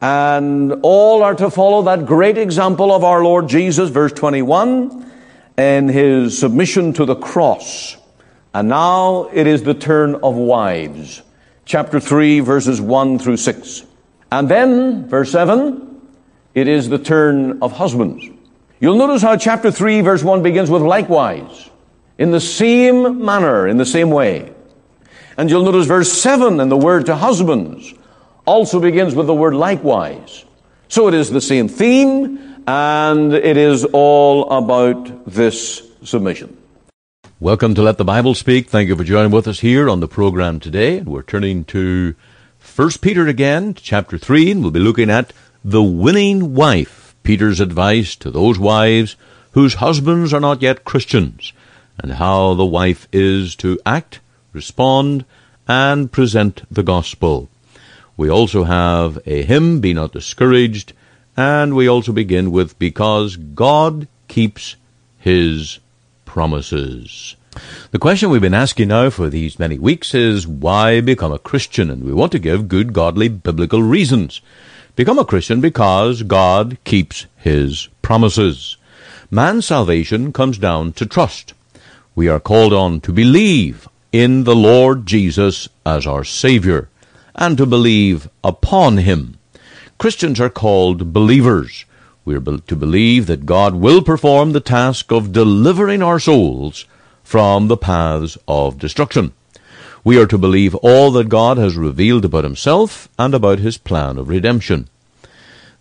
And all are to follow that great example of our Lord Jesus, verse 21, in his submission to the cross. And now it is the turn of wives. Chapter 3, verses 1 through 6. And then, verse 7, it is the turn of husbands. You'll notice how chapter 3, verse 1 begins with likewise, in the same manner, in the same way. And you'll notice verse 7 and the word to husbands also begins with the word likewise. So it is the same theme, and it is all about this submission. Welcome to Let the Bible Speak. Thank you for joining with us here on the program today. And we're turning to 1 Peter again, chapter 3, and we'll be looking at the winning wife, Peter's advice to those wives whose husbands are not yet Christians, and how the wife is to act respond, and present the gospel. We also have a hymn, Be Not Discouraged, and we also begin with Because God Keeps His Promises. The question we've been asking now for these many weeks is why become a Christian? And we want to give good, godly, biblical reasons. Become a Christian because God keeps His promises. Man's salvation comes down to trust. We are called on to believe in the Lord Jesus as our Savior and to believe upon Him. Christians are called believers. We are to believe that God will perform the task of delivering our souls from the paths of destruction. We are to believe all that God has revealed about Himself and about His plan of redemption.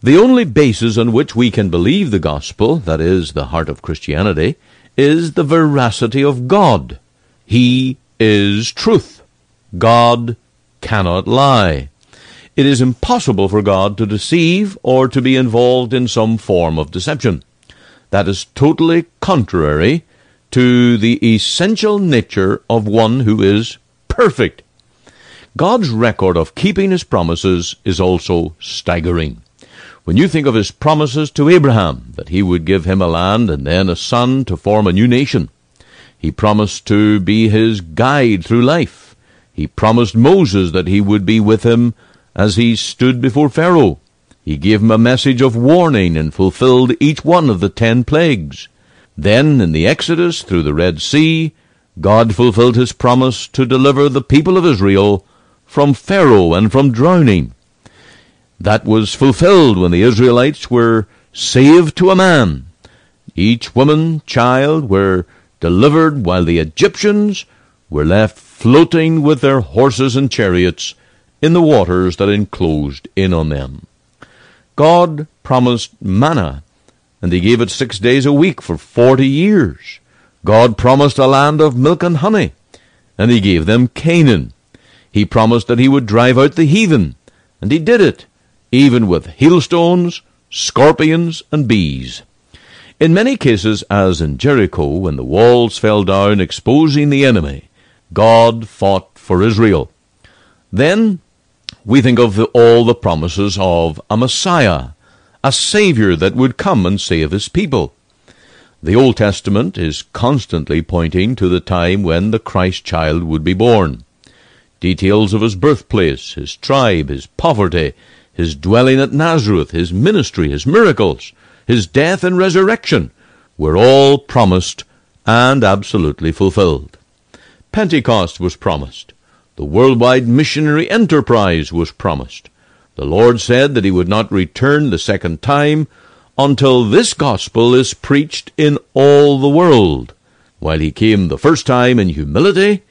The only basis on which we can believe the gospel, that is, the heart of Christianity, is the veracity of God. He is truth. God cannot lie. It is impossible for God to deceive or to be involved in some form of deception. That is totally contrary to the essential nature of one who is perfect. God's record of keeping his promises is also staggering. When you think of his promises to Abraham, that he would give him a land and then a son to form a new nation, he promised to be his guide through life. He promised Moses that he would be with him as he stood before Pharaoh. He gave him a message of warning and fulfilled each one of the ten plagues. Then, in the Exodus through the Red Sea, God fulfilled his promise to deliver the people of Israel from Pharaoh and from drowning. That was fulfilled when the Israelites were saved to a man. Each woman, child were delivered while the Egyptians were left floating with their horses and chariots in the waters that enclosed in on them. God promised manna, and he gave it six days a week for forty years. God promised a land of milk and honey, and he gave them Canaan. He promised that he would drive out the heathen, and he did it, even with hailstones, scorpions, and bees. In many cases, as in Jericho, when the walls fell down exposing the enemy, God fought for Israel. Then we think of the, all the promises of a Messiah, a Savior that would come and save his people. The Old Testament is constantly pointing to the time when the Christ child would be born. Details of his birthplace, his tribe, his poverty, his dwelling at Nazareth, his ministry, his miracles, his death and resurrection were all promised and absolutely fulfilled. Pentecost was promised. The worldwide missionary enterprise was promised. The Lord said that he would not return the second time until this gospel is preached in all the world. While he came the first time in humility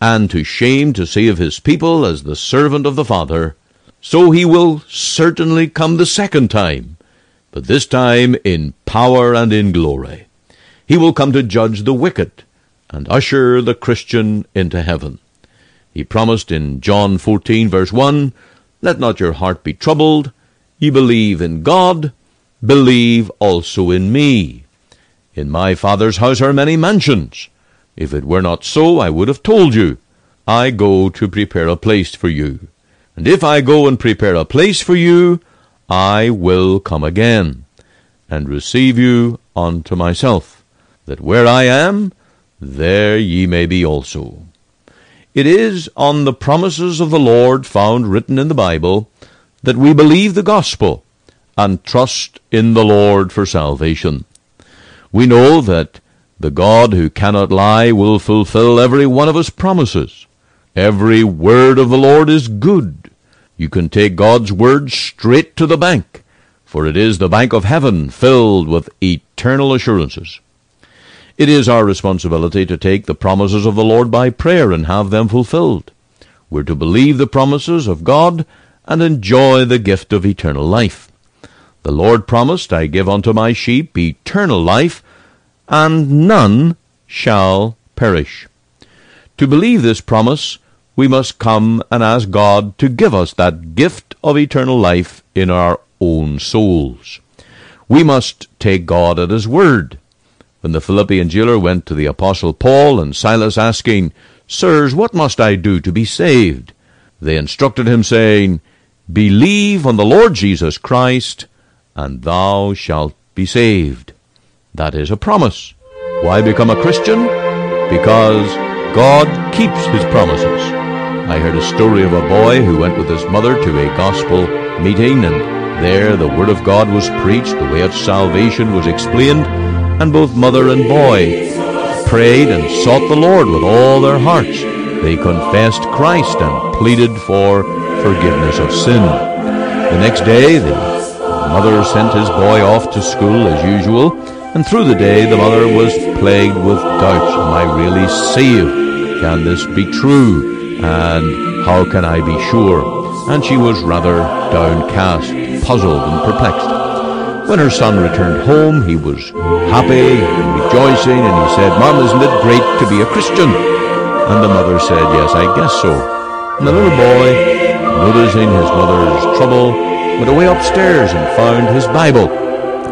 and to shame to save his people as the servant of the Father, so he will certainly come the second time but this time in power and in glory. He will come to judge the wicked and usher the Christian into heaven. He promised in John 14 verse 1, Let not your heart be troubled. Ye believe in God, believe also in me. In my Father's house are many mansions. If it were not so, I would have told you. I go to prepare a place for you. And if I go and prepare a place for you, I will come again, and receive you unto myself, that where I am, there ye may be also. It is on the promises of the Lord found written in the Bible that we believe the gospel and trust in the Lord for salvation. We know that the God who cannot lie will fulfill every one of his promises. Every word of the Lord is good. You can take God's word straight to the bank, for it is the bank of heaven filled with eternal assurances. It is our responsibility to take the promises of the Lord by prayer and have them fulfilled. We're to believe the promises of God and enjoy the gift of eternal life. The Lord promised, I give unto my sheep eternal life, and none shall perish. To believe this promise, we must come and ask God to give us that gift of eternal life in our own souls. We must take God at His word. When the Philippian jailer went to the Apostle Paul and Silas asking, Sirs, what must I do to be saved? They instructed him, saying, Believe on the Lord Jesus Christ, and thou shalt be saved. That is a promise. Why become a Christian? Because God keeps his promises. I heard a story of a boy who went with his mother to a gospel meeting, and there the Word of God was preached, the way of salvation was explained, and both mother and boy prayed and sought the Lord with all their hearts. They confessed Christ and pleaded for forgiveness of sin. The next day, the mother sent his boy off to school as usual, and through the day the mother was plagued with doubts. Am I really saved? Can this be true? And how can I be sure? And she was rather downcast, puzzled, and perplexed. When her son returned home, he was happy and rejoicing, and he said, Mom, isn't it great to be a Christian? And the mother said, Yes, I guess so. And the little boy noticing his mother's trouble, went away upstairs and found his Bible.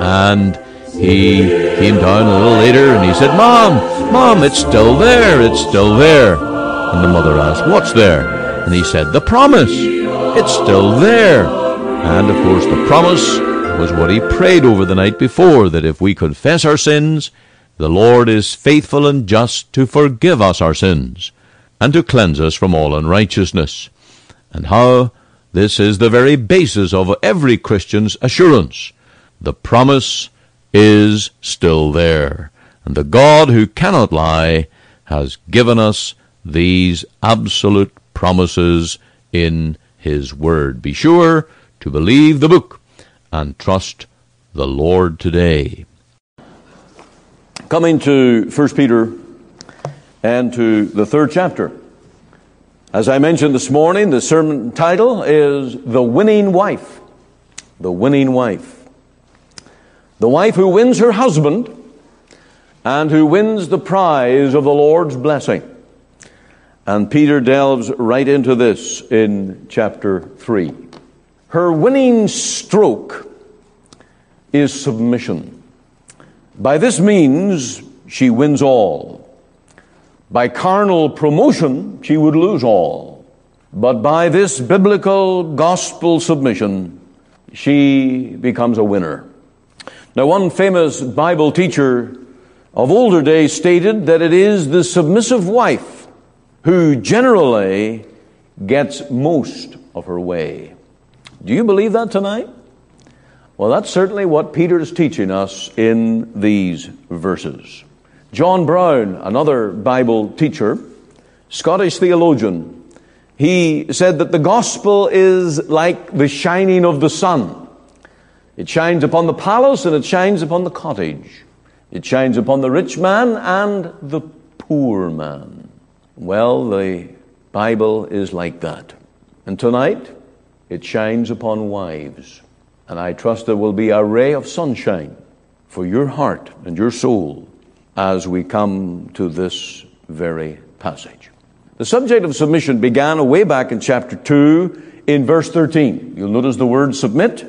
And he came down a little later and he said, Mom, Mom, it's still there, it's still there. And the mother asked, What's there? And he said, The promise. It's still there. And of course, the promise was what he prayed over the night before that if we confess our sins, the Lord is faithful and just to forgive us our sins and to cleanse us from all unrighteousness and how this is the very basis of every Christian's assurance. The promise is still there, and the God who cannot lie has given us these absolute promises in His Word. Be sure to believe the book and trust the Lord today. Coming to 1 Peter and to the third chapter. As I mentioned this morning, the sermon title is The Winning Wife. The Winning Wife. The wife who wins her husband and who wins the prize of the Lord's blessing. And Peter delves right into this in chapter 3. Her winning stroke is submission. By this means, she wins all. By carnal promotion, she would lose all. But by this biblical gospel submission, she becomes a winner. Now, one famous Bible teacher of older days stated that it is the submissive wife who generally gets most of her way. Do you believe that tonight? Well, that's certainly what Peter is teaching us in these verses. John Brown, another Bible teacher, Scottish theologian, he said that the gospel is like the shining of the sun. It shines upon the palace and it shines upon the cottage. It shines upon the rich man and the poor man. Well, the Bible is like that. And tonight, it shines upon wives. And I trust there will be a ray of sunshine for your heart and your soul as we come to this very passage. The subject of submission began way back in chapter 2 in verse 13. You'll notice the word submit,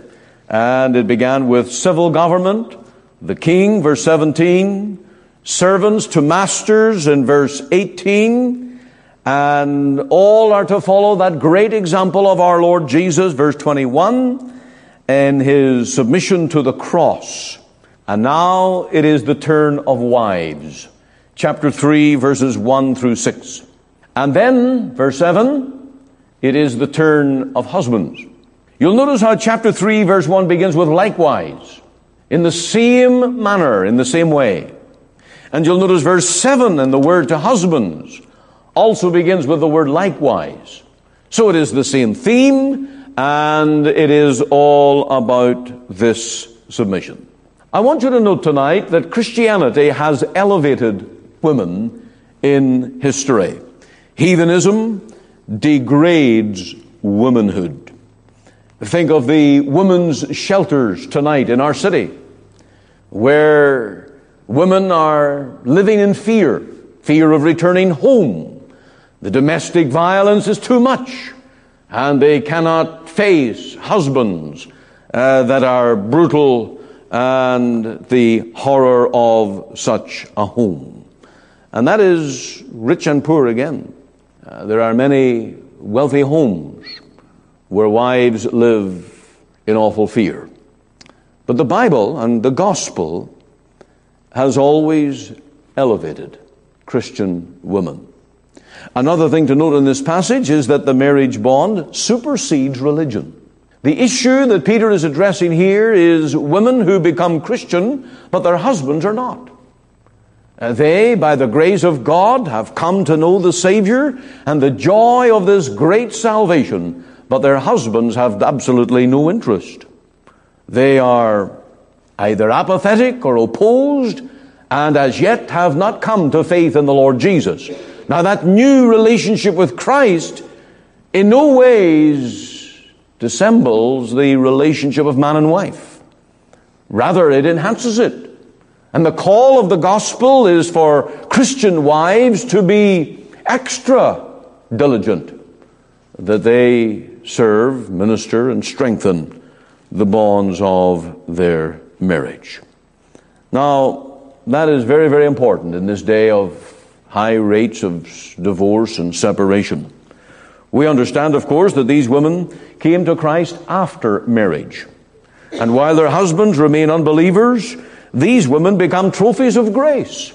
and it began with civil government, the king, verse 17, servants to masters in verse 18, and all are to follow that great example of our Lord Jesus, verse 21, and his submission to the cross. And now it is the turn of wives. Chapter 3, verses 1 through 6. And then, verse 7, it is the turn of husbands. You'll notice how chapter 3, verse 1 begins with likewise, in the same manner, in the same way. And you'll notice verse 7 and the word to husbands also begins with the word likewise. So it is the same theme, and it is all about this submission. I want you to note tonight that Christianity has elevated women in history. Heathenism degrades womanhood. Think of the women's shelters tonight in our city, where women are living in fear, fear of returning home. The domestic violence is too much, and they cannot face husbands uh, that are brutal and the horror of such a home. And that is rich and poor again. Uh, there are many wealthy homes where wives live in awful fear. But the Bible and the gospel has always elevated Christian women. Another thing to note in this passage is that the marriage bond supersedes religion. The issue that Peter is addressing here is women who become Christian, but their husbands are not. Uh, they, by the grace of God, have come to know the Savior and the joy of this great salvation, but their husbands have absolutely no interest. They are either apathetic or opposed, and as yet have not come to faith in the Lord Jesus. Now, that new relationship with Christ in no ways dissembles the relationship of man and wife. Rather, it enhances it. And the call of the gospel is for Christian wives to be extra diligent, that they serve, minister, and strengthen the bonds of their marriage. Now, that is very, very important in this day of high rates of divorce and separation. We understand, of course, that these women came to Christ after marriage. And while their husbands remain unbelievers, these women become trophies of grace.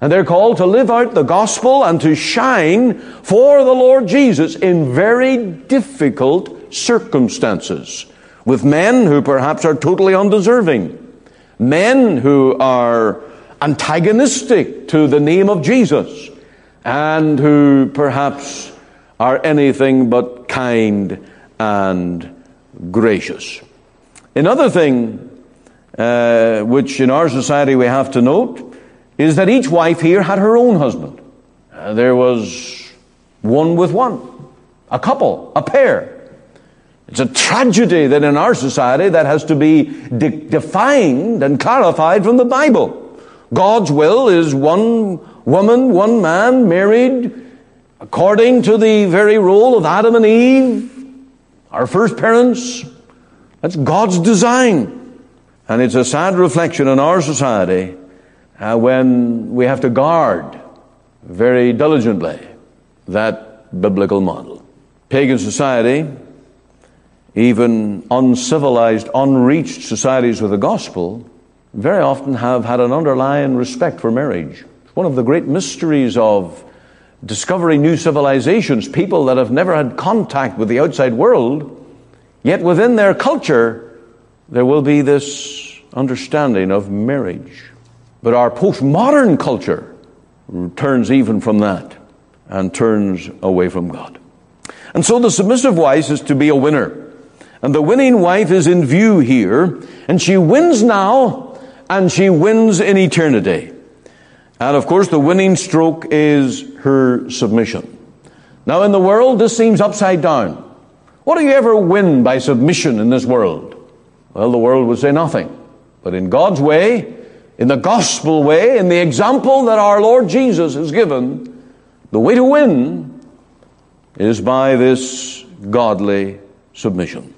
And they're called to live out the gospel and to shine for the Lord Jesus in very difficult circumstances. With men who perhaps are totally undeserving. Men who are antagonistic to the name of Jesus. And who perhaps are anything but kind and gracious. Another thing uh, which in our society we have to note, is that each wife here had her own husband. Uh, there was one with one, a couple, a pair. It's a tragedy that in our society that has to be de- defined and clarified from the Bible. God's will is one woman, one man, married according to the very role of Adam and Eve, our first parents. That's God's design. And it's a sad reflection in our society uh, when we have to guard very diligently that biblical model. Pagan society, even uncivilized, unreached societies with the gospel, very often have had an underlying respect for marriage. One of the great mysteries of discovering new civilizations, people that have never had contact with the outside world, yet within their culture, there will be this understanding of marriage. But our postmodern culture turns even from that and turns away from God. And so the submissive wife is to be a winner. And the winning wife is in view here, and she wins now, and she wins in eternity. And of course, the winning stroke is her submission. Now, in the world, this seems upside down. What do you ever win by submission in this world? Well, the world would say nothing. But in God's way, in the gospel way, in the example that our Lord Jesus has given, the way to win is by this godly submission.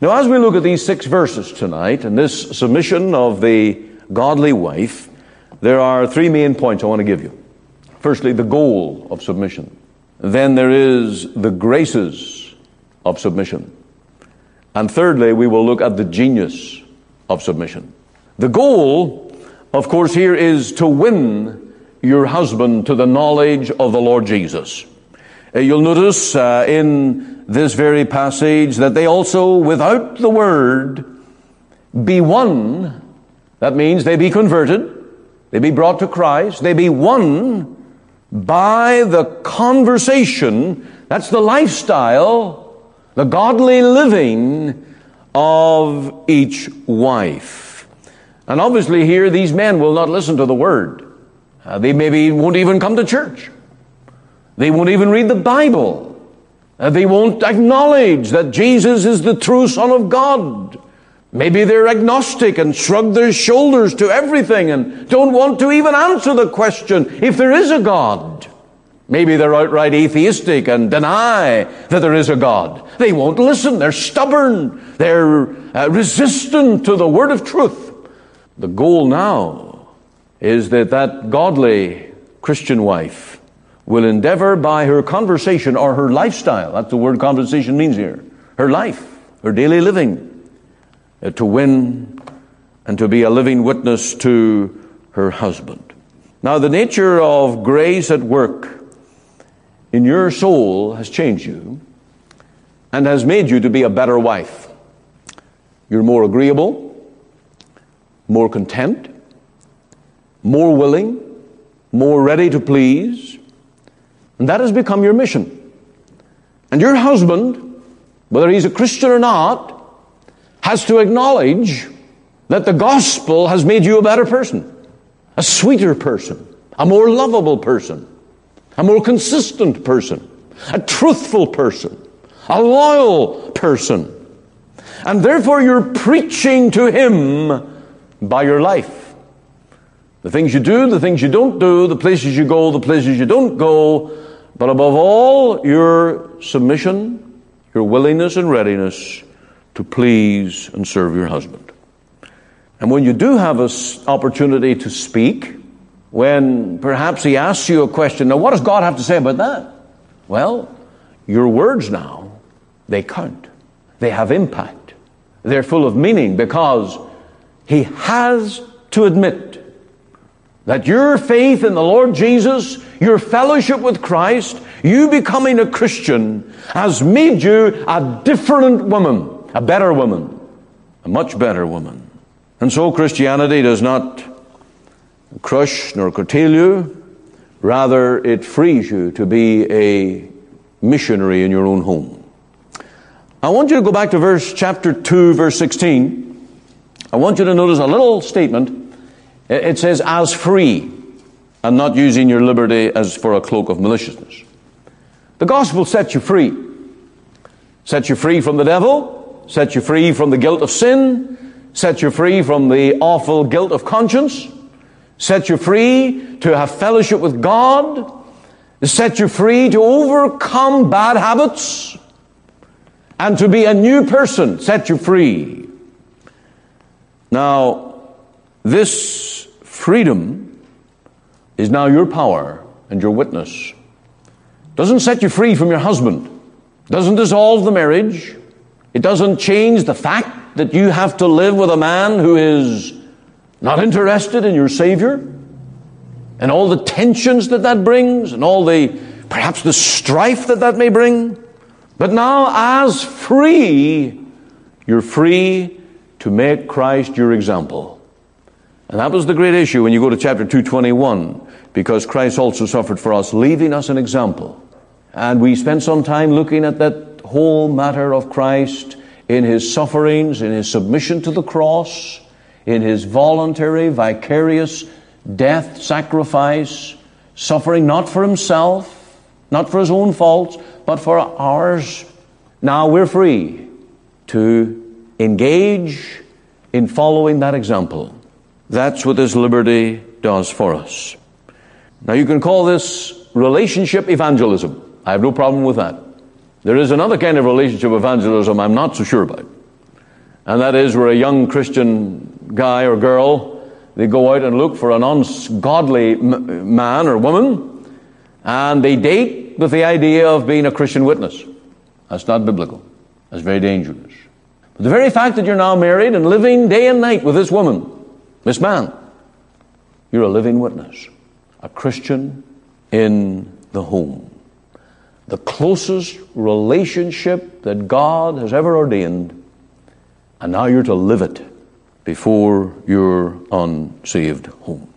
Now, as we look at these six verses tonight and this submission of the godly wife, there are three main points I want to give you. Firstly, the goal of submission. Then there is the graces of submission. And thirdly, we will look at the genius of submission. The goal, of course, here is to win your husband to the knowledge of the Lord Jesus. Uh, you'll notice uh, in this very passage that they also, without the word, be won. That means they be converted, they be brought to Christ, they be won by the conversation, that's the lifestyle, the godly living of each wife. And obviously, here these men will not listen to the word. Uh, they maybe won't even come to church. They won't even read the Bible. Uh, they won't acknowledge that Jesus is the true Son of God. Maybe they're agnostic and shrug their shoulders to everything and don't want to even answer the question if there is a God. Maybe they're outright atheistic and deny that there is a God. They won't listen. They're stubborn. They're uh, resistant to the word of truth. The goal now is that that godly Christian wife will endeavor by her conversation or her lifestyle, that's the word conversation means here, her life, her daily living, uh, to win and to be a living witness to her husband. Now, the nature of grace at work in your soul has changed you and has made you to be a better wife. You're more agreeable, more content, more willing, more ready to please, and that has become your mission. And your husband, whether he's a Christian or not, has to acknowledge that the gospel has made you a better person, a sweeter person, a more lovable person, a more consistent person, a truthful person, a loyal person. And therefore you're preaching to him by your life. The things you do, the things you don't do, the places you go, the places you don't go, but above all, your submission, your willingness and readiness to please and serve your husband. And when you do have an opportunity to speak, when perhaps he asks you a question, now what does God have to say about that? Well, your words now, they count. They have impact. They're full of meaning because he has to admit that your faith in the Lord Jesus, your fellowship with Christ, you becoming a Christian has made you a different woman a better woman, a much better woman. And so Christianity does not crush nor curtail you, rather, it frees you to be a missionary in your own home. I want you to go back to verse chapter 2, verse 16. I want you to notice a little statement. It says, as free, and not using your liberty as for a cloak of maliciousness. The gospel sets you free. Sets you free from the devil, set you free from the guilt of sin, set you free from the awful guilt of conscience, set you free to have fellowship with God, set you free to overcome bad habits, and to be a new person, set you free. Now, this freedom is now your power and your witness. Doesn't set you free from your husband, doesn't dissolve the marriage, it doesn't change the fact that you have to live with a man who is not interested in your Savior and all the tensions that that brings and all the perhaps the strife that that may bring. But now, as free, you're free to make Christ your example. And that was the great issue when you go to chapter 221, because Christ also suffered for us, leaving us an example. And we spent some time looking at that whole matter of Christ in his sufferings, in his submission to the cross, in his voluntary, vicarious death, sacrifice, suffering not for himself, not for his own faults, but for ours. Now we're free to engage in following that example. That's what this liberty does for us. Now you can call this relationship evangelism. I have no problem with that. There is another kind of relationship evangelism I'm not so sure about. And that is where a young Christian guy or girl, they go out and look for an ungodly man or woman, and they date with the idea of being a Christian witness. That's not biblical. That's very dangerous. But the very fact that you're now married and living day and night with this woman, this man, you're a living witness, a Christian in the home. the closest relationship that God has ever ordained, and now you're to live it before your unsaved home.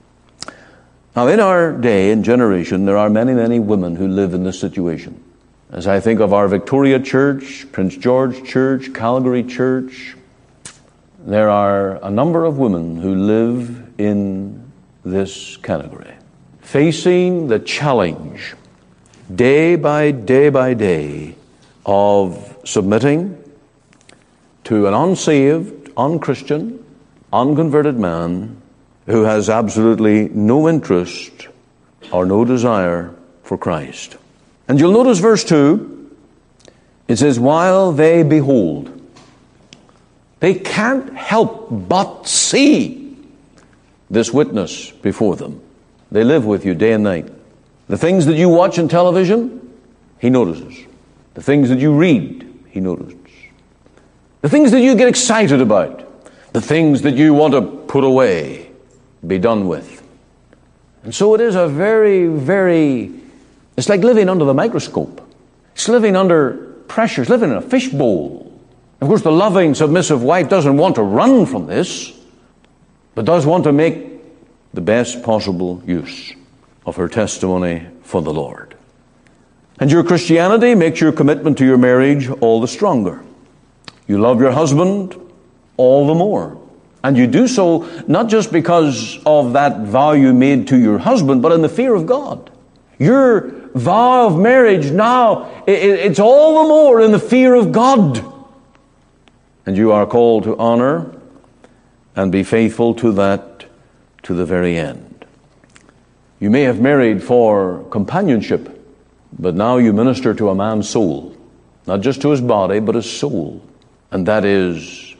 Now, in our day and generation, there are many, many women who live in this situation. As I think of our Victoria Church, Prince George Church, Calgary Church, there are a number of women who live in this category, facing the challenge day by day by day of submitting to an unsaved, unchristian, unconverted man who has absolutely no interest or no desire for Christ. And you'll notice verse 2 it says, While they behold, they can't help but see this witness before them. They live with you day and night. The things that you watch on television, he notices. The things that you read, he notices. The things that you get excited about, the things that you want to put away, be done with. And so it is a very, very, it's like living under the microscope. It's living under pressure. It's living in a fishbowl. Of course, the loving, submissive wife doesn't want to run from this, but does want to make the best possible use of her testimony for the Lord. And your Christianity makes your commitment to your marriage all the stronger. You love your husband all the more. And you do so not just because of that vow you made to your husband, but in the fear of God. Your vow of marriage now, it's all the more in the fear of God. And you are called to honor and be faithful to that to the very end. You may have married for companionship, but now you minister to a man's soul, not just to his body, but his soul. And that is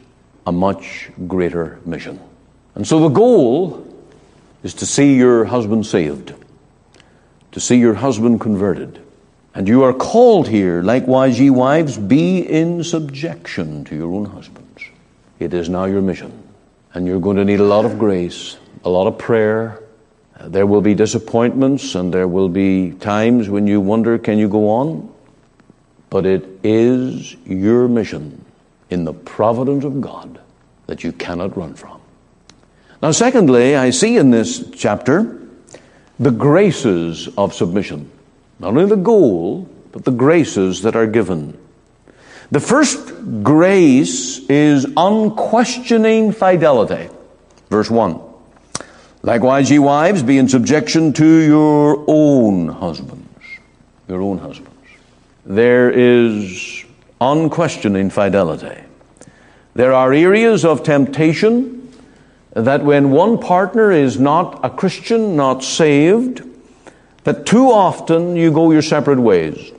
a much greater mission. And so the goal is to see your husband saved, to see your husband converted. And you are called here, likewise, ye wives, be in subjection to your own husbands. It is now your mission. And you're going to need a lot of grace, a lot of prayer. Uh, there will be disappointments and there will be times when you wonder, can you go on? But it is your mission in the providence of God that you cannot run from. Now, secondly, I see in this chapter the graces of submission. Not only the goal, but the graces that are given. The first grace is unquestioning fidelity. Verse 1. Likewise, ye wives, be in subjection to your own husbands. Your own husbands. There is unquestioning fidelity. There are areas of temptation that when one partner is not a Christian, not saved, that too often you go your separate ways.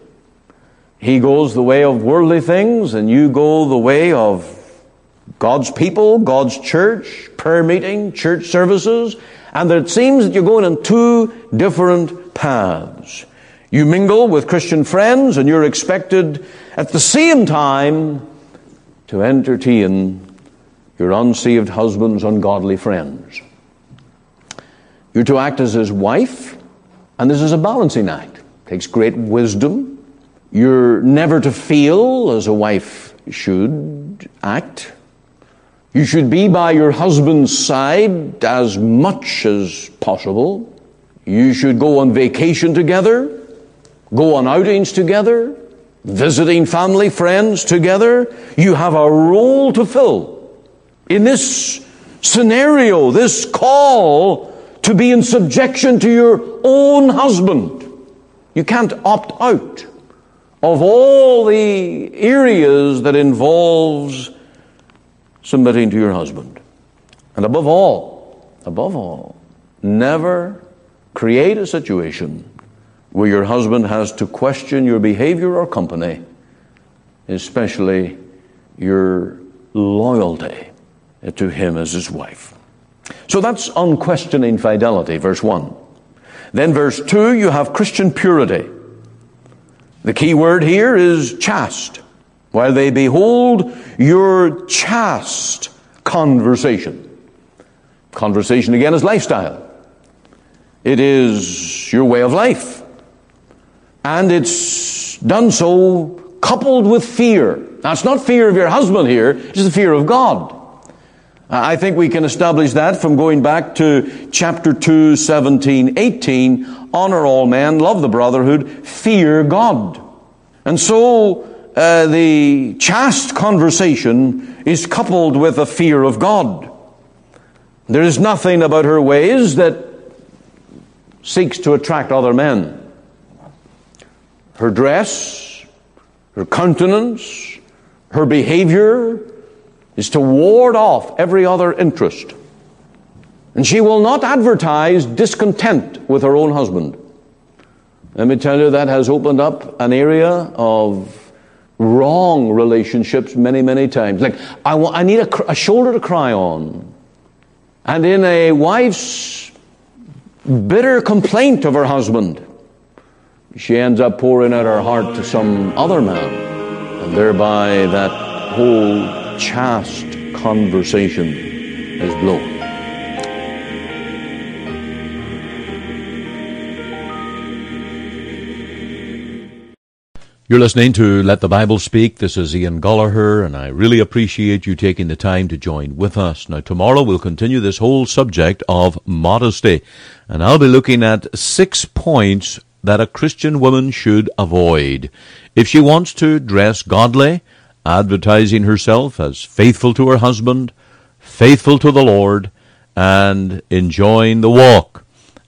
He goes the way of worldly things, and you go the way of God's people, God's church, prayer meeting, church services, and that it seems that you're going on two different paths. You mingle with Christian friends, and you're expected at the same time to entertain your unsaved husband's ungodly friends. You're to act as his wife, and this is a balancing act. It takes great wisdom. You're never to feel as a wife should act. You should be by your husband's side as much as possible. You should go on vacation together, go on outings together, visiting family, friends together. You have a role to fill in this scenario, this call to be in subjection to your own husband. You can't opt out of all the areas that involves submitting to your husband. And above all, above all, never create a situation where your husband has to question your behavior or company, especially your loyalty to him as his wife. So that's unquestioning fidelity, verse 1. Then, verse 2, you have Christian purity. The key word here is chaste. While they behold your chaste conversation. Conversation again is lifestyle. It is your way of life. And it's done so coupled with fear. Now, it's not fear of your husband here, it's the fear of God. I think we can establish that from going back to chapter 2, 17, 18. Honor all men, love the brotherhood, fear God. And so, uh, the chaste conversation is coupled with a fear of God. There is nothing about her ways that seeks to attract other men. Her dress, her countenance, her behavior is to ward off every other interest. And she will not advertise discontent with her own husband. Let me tell you, that has opened up an area of wrong relationships many, many times. Like, I, want, I need a, a shoulder to cry on. And in a wife's bitter complaint of her husband, she ends up pouring out her heart to some other man. And thereby that whole chaste conversation is blown. You're listening to Let the Bible Speak. This is Ian Goligher, and I really appreciate you taking the time to join with us. Now, tomorrow we'll continue this whole subject of modesty, and I'll be looking at six points that a Christian woman should avoid. If she wants to dress godly, advertising herself as faithful to her husband, faithful to the Lord, and enjoying the walk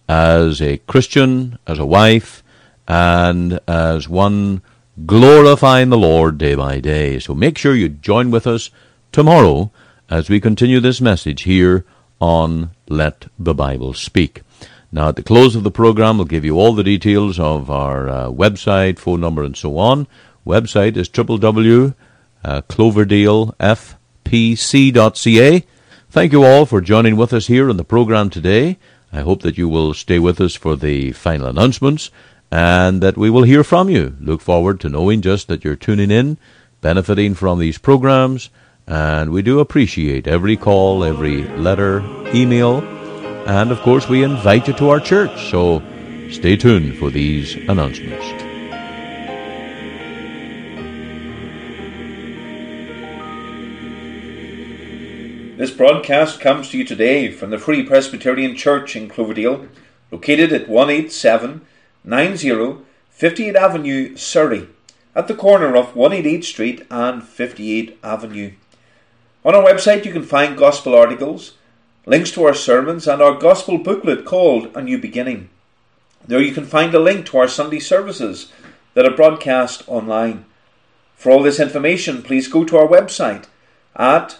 as a Christian, as a wife, and as one glorifying the Lord day by day. So make sure you join with us tomorrow as we continue this message here on Let the Bible Speak. Now, at the close of the program, we'll give you all the details of our uh, website, phone number, and so on. Website is Uh, www.cloverdalefpc.ca. Thank you all for joining with us here on the program today. I hope that you will stay with us for the final announcements and that we will hear from you. Look forward to knowing just that you're tuning in, benefiting from these programs, and we do appreciate every call, every letter, email, and of course we invite you to our church. So stay tuned for these announcements. This broadcast comes to you today from the Free Presbyterian Church in Cloverdale, located at 187 90 58 Avenue, Surrey, at the corner of 188 Street and 58 Avenue. On our website, you can find gospel articles, links to our sermons, and our gospel booklet called A New Beginning. There you can find a link to our Sunday services that are broadcast online. For all this information, please go to our website at